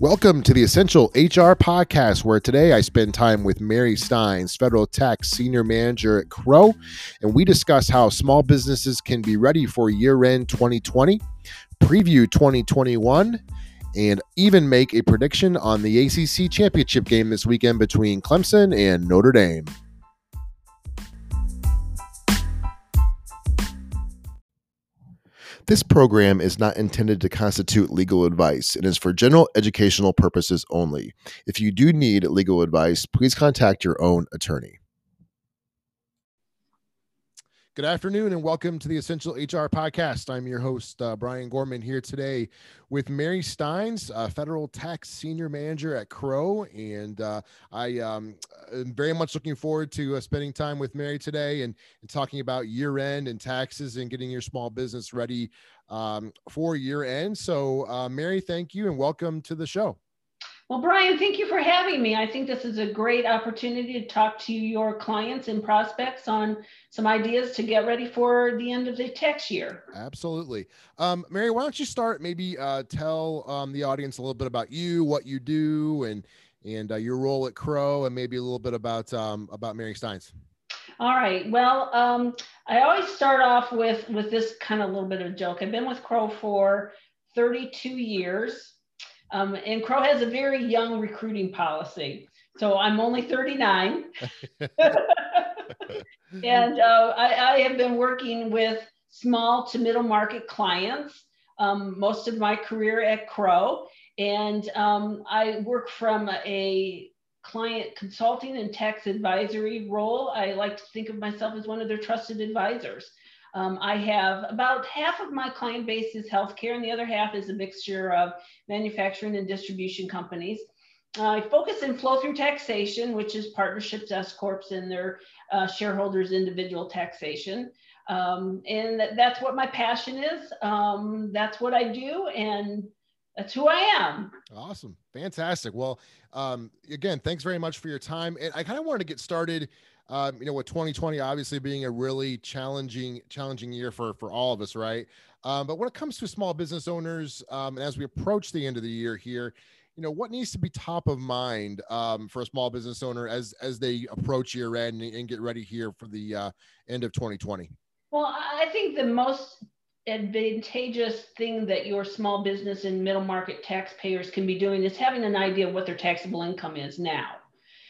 Welcome to the Essential HR Podcast, where today I spend time with Mary Stines, Federal Tax Senior Manager at Crowe, and we discuss how small businesses can be ready for year end 2020, preview 2021, and even make a prediction on the ACC Championship game this weekend between Clemson and Notre Dame. This program is not intended to constitute legal advice and is for general educational purposes only. If you do need legal advice, please contact your own attorney. Good afternoon and welcome to the Essential HR Podcast. I'm your host, uh, Brian Gorman, here today with Mary Stines, Federal Tax Senior Manager at Crowe. And uh, I um, am very much looking forward to uh, spending time with Mary today and, and talking about year end and taxes and getting your small business ready um, for year end. So, uh, Mary, thank you and welcome to the show. Well, Brian, thank you for having me. I think this is a great opportunity to talk to your clients and prospects on some ideas to get ready for the end of the tax year. Absolutely. Um, Mary, why don't you start? Maybe uh, tell um, the audience a little bit about you, what you do, and and uh, your role at Crowe, and maybe a little bit about um, about Mary Stines. All right. Well, um, I always start off with with this kind of little bit of a joke. I've been with Crowe for 32 years. Um, and Crowe has a very young recruiting policy. So I'm only 39. and uh, I, I, have been working with small to middle market clients um, most of my career at Crowe. And um, I work from a client consulting and tax advisory role. I like to think of myself as one of their trusted advisors. Um, I have about half of my client base is healthcare, and the other half is a mixture of manufacturing and distribution companies. Uh, I focus in flow through taxation, which is partnerships, S corps, and their uh, shareholders' individual taxation. Um, and th- that's what my passion is. Um, that's what I do, and that's who I am. Awesome, fantastic. Well, um, again, thanks very much for your time. And I kind of wanted to get started um, you know, with 2020 obviously being a really challenging, challenging year for for all of us, right? Um, but when it comes to small business owners, um, and as we approach the end of the year here, you know, what needs to be top of mind um, for a small business owner as as they approach year end and, and get ready here for the uh, end of 2020? Well, I think the most advantageous thing that your small business and middle market taxpayers can be doing is having an idea of what their taxable income is now.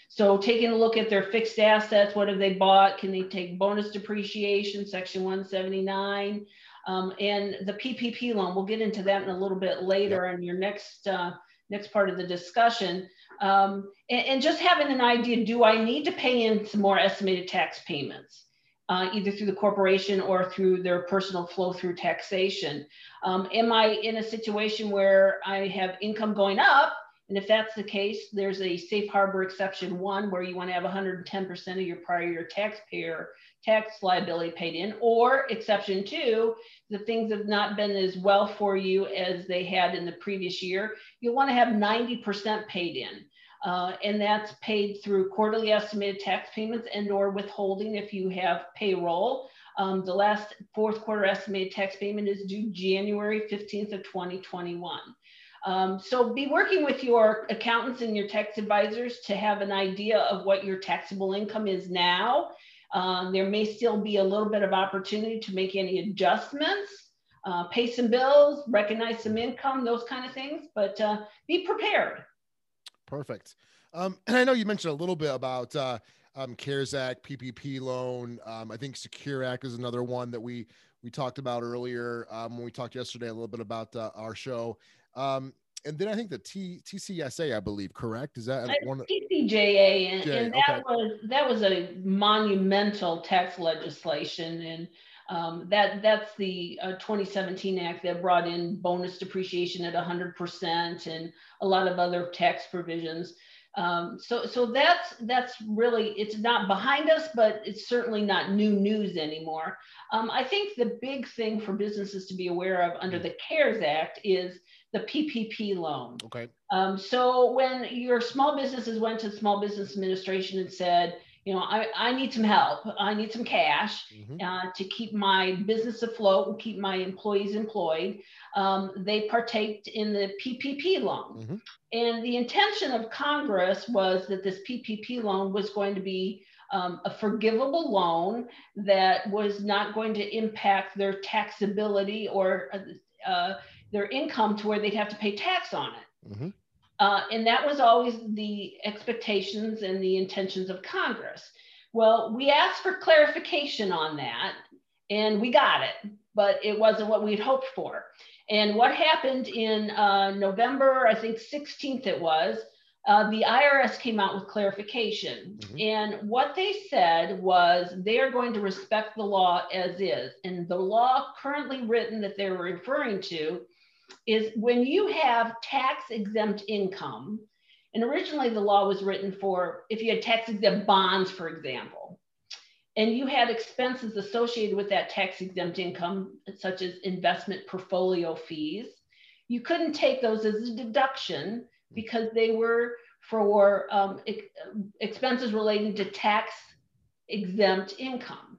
So taking a look at their fixed assets, what have they bought? Can they take bonus depreciation, section 179? Um, and the PPP loan, we'll get into that in a little bit later yep. in your next, uh, next part of the discussion. Um, and, and, just having an idea, do I need to pay in some more estimated tax payments? Uh, either through the corporation or through their personal flow through taxation. Um, am I in a situation where I have income going up and if that's the case, there's a safe harbor exception one where you want to have 110% of your prior year taxpayer tax liability paid in, or exception two, the things have not been as well for you as they had in the previous year. You'll want to have 90% paid in. Uh, and that's paid through quarterly estimated tax payments and or withholding if you have payroll. Um, the last fourth quarter estimated tax payment is due January 15th of 2021. Um, so be working with your accountants and your tax advisors to have an idea of what your taxable income is now. Um, there may still be a little bit of opportunity to make any adjustments, uh, pay some bills, recognize some income, those kind of things, but uh, be prepared. Perfect. Um, and I know you mentioned a little bit about uh, um, CARES Act, PPP loan. Um, I think Secure Act is another one that we we talked about earlier um, when we talked yesterday a little bit about uh, our show. Um, and then I think the T, TCSA, I believe, correct? Is that one? TCJA, and, and that okay. was that was a monumental tax legislation, and um, that that's the uh, 2017 Act that brought in bonus depreciation at 100% and a lot of other tax provisions. Um, so so that's that's really it's not behind us, but it's certainly not new news anymore. Um, I think the big thing for businesses to be aware of under the CARES Act is the PPP loan. Okay. Um, so when your small businesses went to the Small Business Administration and said, you know, I, I need some help. I need some cash mm-hmm. uh, to keep my business afloat and keep my employees employed. Um, they partaked in the PPP loan. Mm-hmm. And the intention of Congress was that this PPP loan was going to be um, a forgivable loan that was not going to impact their taxability or uh, uh, their income to where they'd have to pay tax on it. Mm-hmm. Uh, and that was always the expectations and the intentions of Congress. Well, we asked for clarification on that and we got it, but it wasn't what we'd hoped for. And what happened in uh, November, I think 16th it was, uh, the IRS came out with clarification. Mm-hmm. And what they said was they are going to respect the law as is. And the law currently written that they're referring to is when you have tax exempt income, and originally the law was written for if you had tax exempt bonds, for example, and you had expenses associated with that tax exempt income, such as investment portfolio fees, you couldn't take those as a deduction because they were for um, expenses relating to tax exempt income.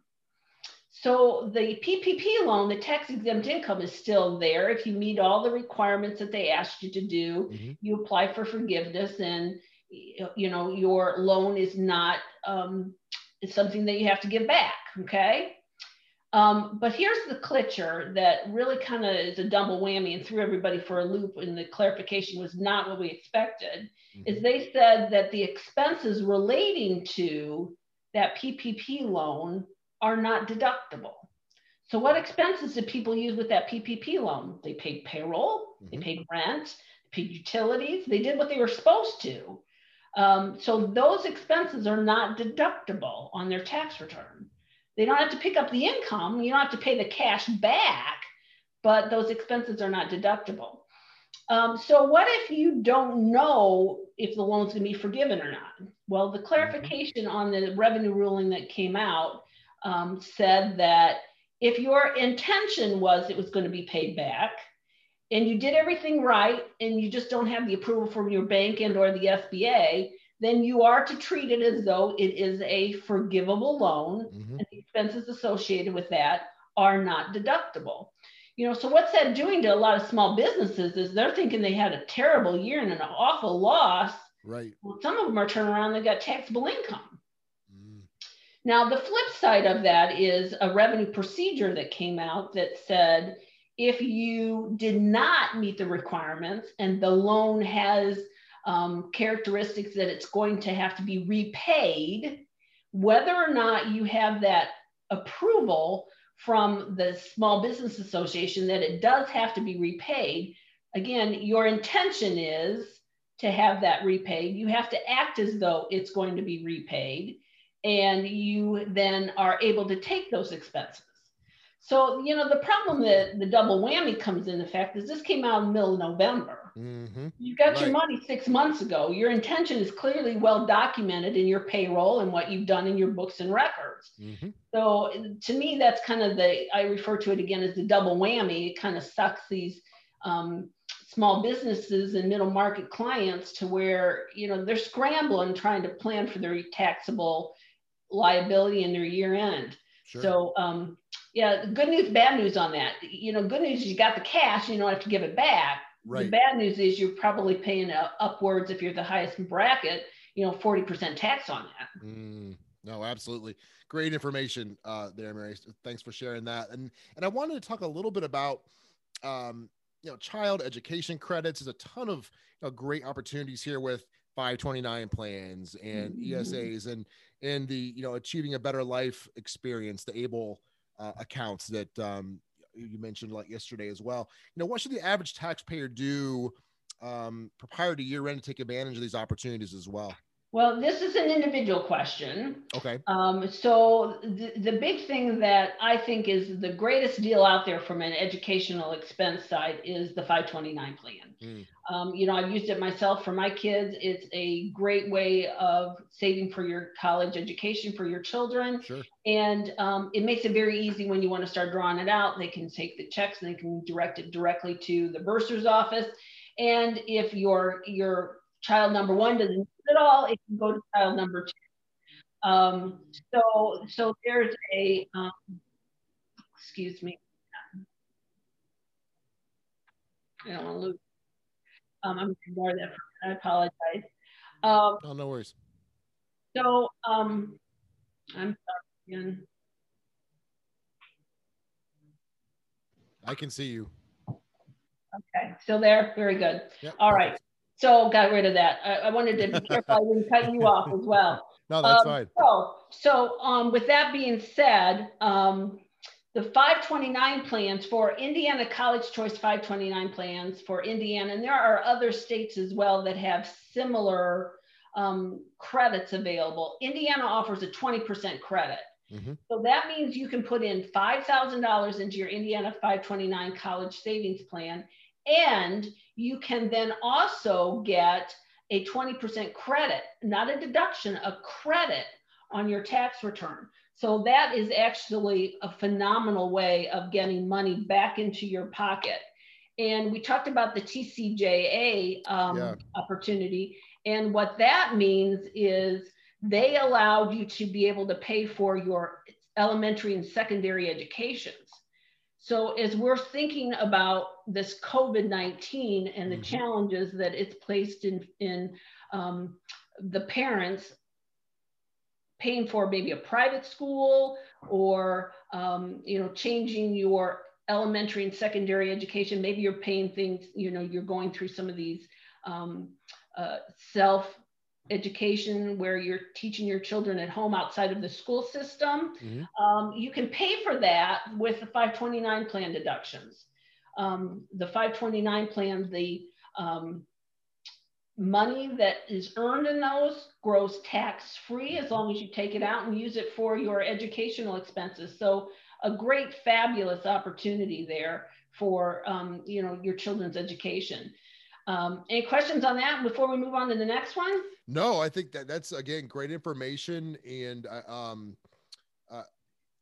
So the PPP loan, the tax exempt income is still there. If you meet all the requirements that they asked you to do, mm-hmm. you apply for forgiveness and you know your loan is not um, it's something that you have to give back. Okay. Um, but here's the clitcher that really kind of is a double whammy and threw everybody for a loop and the clarification was not what we expected mm-hmm. is they said that the expenses relating to that PPP loan are not deductible. So what expenses did people use with that PPP loan? They paid payroll, mm-hmm. they paid rent, they paid utilities, they did what they were supposed to. Um, so those expenses are not deductible on their tax return. They don't have to pick up the income, you don't have to pay the cash back, but those expenses are not deductible. Um, so what if you don't know if the loan's going to be forgiven or not? Well, the mm-hmm. clarification on the revenue ruling that came out um, said that if your intention was it was going to be paid back and you did everything right and you just don't have the approval from your bank and or the SBA, then you are to treat it as though it is a forgivable loan mm-hmm. and the expenses associated with that are not deductible. You know, so what's that doing to a lot of small businesses is they're thinking they had a terrible year and an awful loss. Right. Well, some of them are turning around, they got taxable income. Now, the flip side of that is a revenue procedure that came out that said if you did not meet the requirements and the loan has um, characteristics that it's going to have to be repaid, whether or not you have that approval from the Small Business Association that it does have to be repaid, again, your intention is to have that repaid. You have to act as though it's going to be repaid and you then are able to take those expenses. So, you know, the problem that the double whammy comes in effect is this came out in the middle of November. Mm-hmm. You got right. your money six months ago. Your intention is clearly well documented in your payroll and what you've done in your books and records. Mm-hmm. So, to me, that's kind of the, I refer to it again as the double whammy. It kind of sucks these um, small businesses and middle market clients to where, you know, they're scrambling trying to plan for their taxable liability in their year end. Sure. So um, yeah, good news, bad news on that. You know, good news is you got the cash, you don't have to give it back. Right. The bad news is you're probably paying upwards if you're the highest bracket, you know, 40% tax on that. Mm, no, absolutely. Great information uh, there, Mary. Thanks for sharing that. And and I wanted to talk a little bit about um, you know, child education credits. There's a ton of you know, great opportunities here with 529 plans and mm-hmm. ESAs and and the you know achieving a better life experience, the able uh, accounts that um, you mentioned like yesterday as well. You know, what should the average taxpayer do um, prior to year end to take advantage of these opportunities as well? Well, this is an individual question. Okay. Um, so the, the big thing that I think is the greatest deal out there from an educational expense side is the 529 plan. Mm. Um, you know, I've used it myself for my kids. It's a great way of saving for your college education for your children. Sure. And um, it makes it very easy when you want to start drawing it out. They can take the checks and they can direct it directly to the bursar's office. And if your your child number one doesn't at all, it can go to child number two. Um, so, so there's a, um, excuse me. I don't want to lose. Um, I'm ignore that. I apologize. Um, oh, no worries. So, um, I'm sorry again. I can see you. Okay, still there? Very good. Yep. All right. So got rid of that. I, I wanted to be careful I didn't cut you off as well. No, that's um, fine. So, so um, with that being said, um, the 529 plans for Indiana College Choice 529 plans for Indiana, and there are other states as well that have similar um, credits available. Indiana offers a 20% credit. Mm-hmm. So that means you can put in $5,000 into your Indiana 529 college savings plan, and you can then also get a 20% credit, not a deduction, a credit on your tax return. So that is actually a phenomenal way of getting money back into your pocket. And we talked about the TCJA um, yeah. opportunity. And what that means is they allowed you to be able to pay for your elementary and secondary educations. So as we're thinking about this COVID-19 and the mm-hmm. challenges that it's placed in, in um, the parents paying for maybe a private school or, um, you know, changing your elementary and secondary education, maybe you're paying things, you know, you're going through some of these um, uh, self education where you're teaching your children at home outside of the school system, mm-hmm. um, you can pay for that with the 529 plan deductions. Um, the 529 plan, the um, money that is earned in those grows tax free as long as you take it out and use it for your educational expenses. So a great, fabulous opportunity there for um, you know your children's education. Um, any questions on that before we move on to the next one? No, I think that that's again great information and uh, um, uh,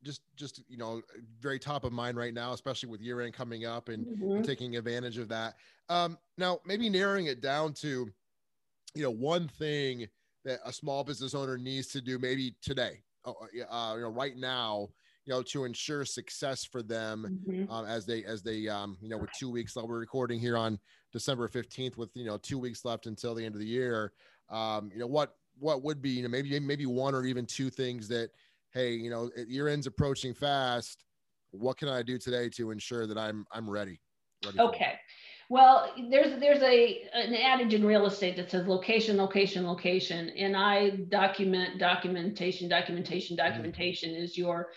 just just you know very top of mind right now, especially with year end coming up and, mm-hmm. and taking advantage of that. Um, now, maybe narrowing it down to you know one thing that a small business owner needs to do maybe today, uh, uh you know, right now you know, to ensure success for them mm-hmm. um, as they as they um, you know with two weeks left. We're recording here on December fifteenth with you know two weeks left until the end of the year. Um, you know what what would be you know maybe maybe one or even two things that hey you know year end's approaching fast. What can I do today to ensure that I'm I'm ready? ready okay. Well, there's there's a an adage in real estate that says location, location, location, and I document documentation, documentation, mm-hmm. documentation mm-hmm. is your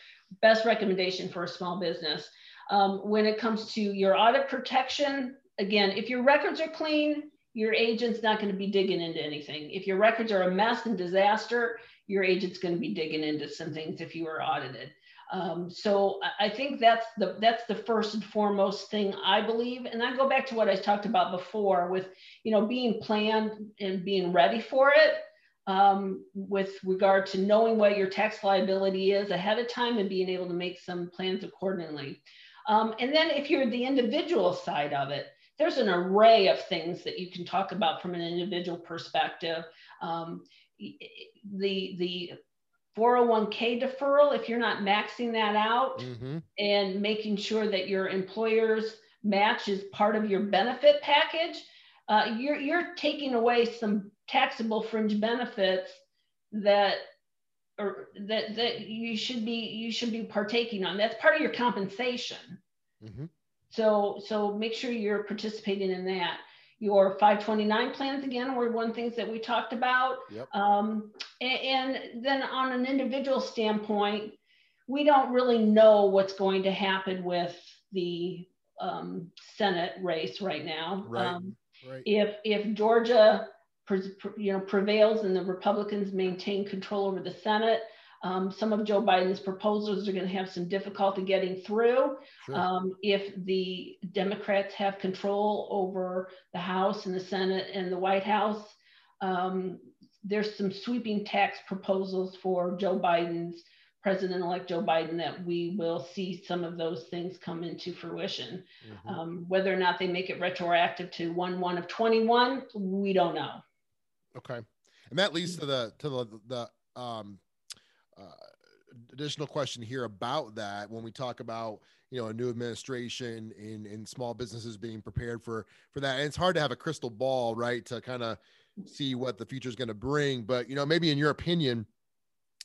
best recommendation for a small business. Um, when it comes to your audit protection, again, if your records are clean, your agent's not going to be digging into anything. If your records are a mess and disaster, your agent's going to be digging into some things if you are audited. Um, so I think that's the that's the first and foremost thing I believe. And I go back to what I talked about before with you know being planned and being ready for it um, with regard to knowing what your tax liability is ahead of time and being able to make some plans accordingly. Um, and then if you're the individual side of it, there's an array of things that you can talk about from an individual perspective. Um, the, the 401k deferral, if you're not maxing that out mm-hmm. and making sure that your employer's match is part of your benefit package, uh, you're, you're taking away some taxable fringe benefits that or that that you should be you should be partaking on that's part of your compensation mm-hmm. So so make sure you're participating in that your 529 plans again were one things that we talked about yep. um, and, and then on an individual standpoint we don't really know what's going to happen with the um, senate race right now right. Um, right. if if georgia you know, prevails and the Republicans maintain control over the Senate, um, some of Joe Biden's proposals are going to have some difficulty getting through. Sure. Um, if the Democrats have control over the House and the Senate and the White House, um, there's some sweeping tax proposals for Joe Biden's President-elect Joe Biden that we will see some of those things come into fruition. Mm-hmm. Um, whether or not they make it retroactive to one one of 21, we don't know. Okay, and that leads to the to the the um additional question here about that when we talk about you know a new administration in in small businesses being prepared for for that. And it's hard to have a crystal ball right to kind of see what the future is going to bring. But you know maybe in your opinion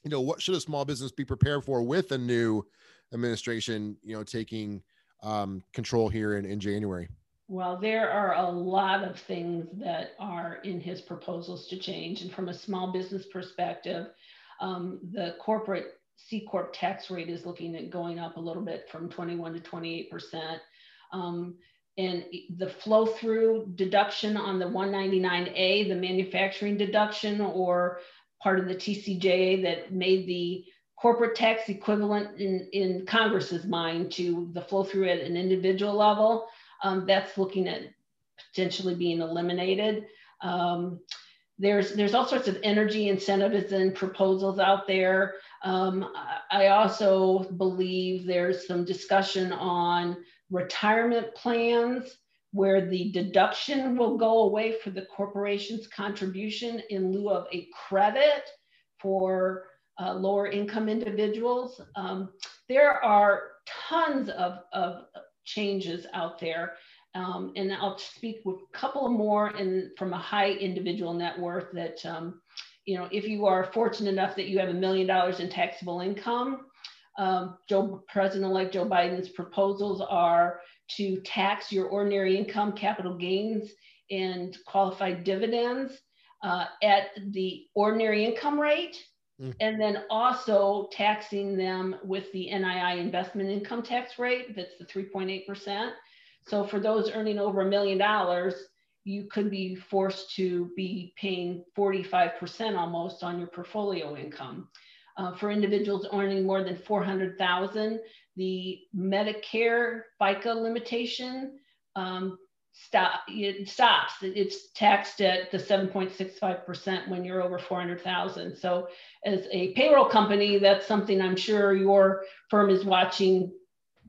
you know what should a small business be prepared for with a new administration you know taking um, control here in, in january? Well there are a lot of things that are in his proposals to change. And from a small business perspective um, the corporate C Corp tax rate is looking at going up a little bit from 21 to 28 percent. Um, and the flow through deduction on the 199A, the manufacturing deduction, or part of the TCJA that made the corporate tax equivalent in, in Congress's mind to the flow through at an individual level, um, that's looking at potentially being eliminated. Um, there's there's all sorts of energy incentives and proposals out there. Um, I also believe there's some discussion on retirement plans where the deduction will go away for the corporation's contribution in lieu of a credit for uh, lower income individuals. Um, there are tons of, of changes out there. Um, and I'll speak with a couple more in, from a high individual net worth that, um, you know, if you are fortunate enough that you have a million dollars in taxable income, um, Joe President-elect Joe Biden's proposals are to tax your ordinary income, capital gains, and qualified dividends uh, at the ordinary income rate, mm. and then also taxing them with the NII investment income tax rate, that's the 3.8 percent. So for those earning over a million dollars, you could be forced to be paying 45% almost on your portfolio income. Uh, for individuals earning more than 400,000, the Medicare FICA limitation um, stop, it stops. It's taxed at the 7.65% when you're over 400,000. So as a payroll company, that's something I'm sure your firm is watching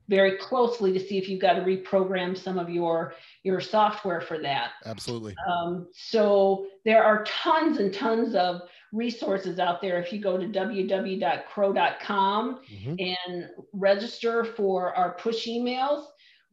very closely to see if you've got to reprogram some of your your software for that. Absolutely. Um, so there are tons and tons of resources out there. If you go to www.crowe.com mm-hmm. and register for our push emails,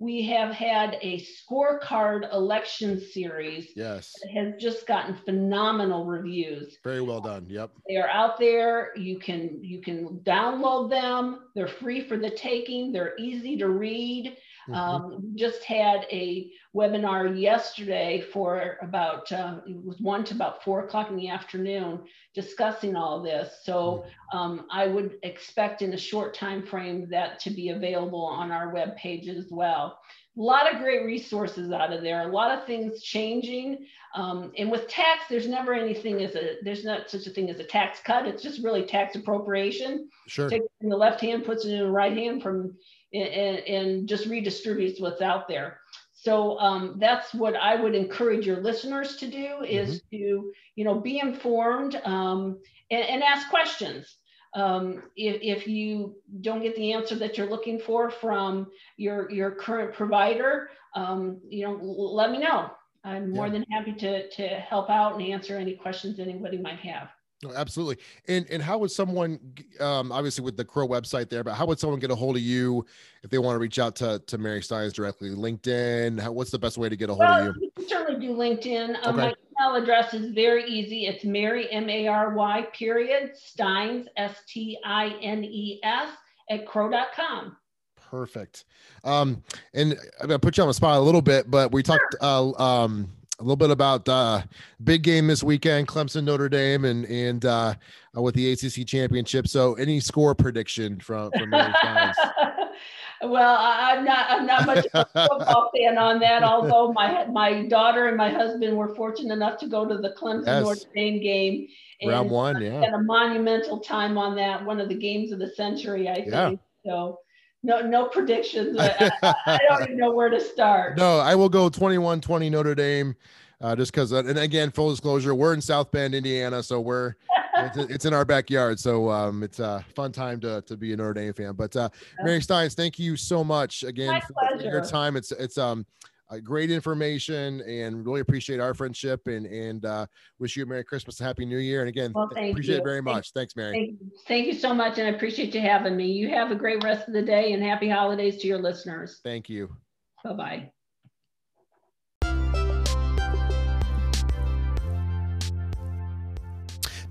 we have had a scorecard election series yes. that has just gotten phenomenal reviews. Very well done. Yep. They are out there. You can you can download them. They're free for the taking. They're easy to read Mm-hmm. Um, just had a webinar yesterday for about, uh, it was one to about four o'clock in the afternoon discussing all this. So mm-hmm. um, I would expect in a short time frame that to be available on our web page as well. A lot of great resources out of there, a lot of things changing. Um, and with tax, there's never anything as a, there's not such a thing as a tax cut. It's just really tax appropriation. Sure. Takes in the left hand, puts it in the right hand from and, and just redistributes what's out there. So um, that's what I would encourage your listeners to do is mm-hmm. to, you know, be informed um, and, and, ask questions. Um, if, if you don't get the answer that you're looking for from your, your current provider, um, you know, let me know. I'm more yeah. than happy to, to help out and answer any questions anybody might have. Oh, absolutely. And and how would someone, um, obviously with the Crowe website there, but how would someone get a hold of you if they want to reach out to to Mary Stines directly? LinkedIn. How, what's the best way to get a hold well, of you? You can certainly do LinkedIn. Um, okay. My email address is very easy. It's Mary M A R Y period Stines S T I N E S at crowe.com. Perfect. Um, and I'm gonna put you on the spot a little bit, but we talked uh, um a little bit about uh, big game this weekend, Clemson Notre Dame, and and uh, with the ACC championship. So, any score prediction from from well, I'm not I'm not much of a football fan on that. Although my my daughter and my husband were fortunate enough to go to the Clemson yes. Notre Dame game. And Round one, yeah. Had a monumental time on that, one of the games of the century, I think. Yeah. So no no predictions. I, I, don't even know where to start. No, I will go 21-20 Notre Dame. Uh, just because, uh, and again, full disclosure, we're in South Bend, Indiana, so we're it's, it's, in our backyard. So um, it's a fun time to to be a Notre Dame fan. But uh, Mary Stines, thank you so much again for, for, your time. It's it's um uh, great information and really appreciate our friendship and and uh, wish you a Merry Christmas and Happy New Year. And again, well, appreciate you. it very much. Thanks, Mary. Thank you. thank you so much. And I appreciate you having me. You have a great rest of the day and happy holidays to your listeners. Thank you. Bye bye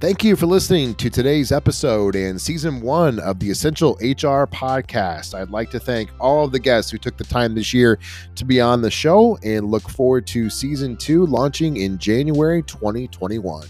Thank you for listening to today's episode and season one of the Essential HR podcast. I'd like to thank all of the guests who took the time this year to be on the show and look forward to season two launching in January 2021.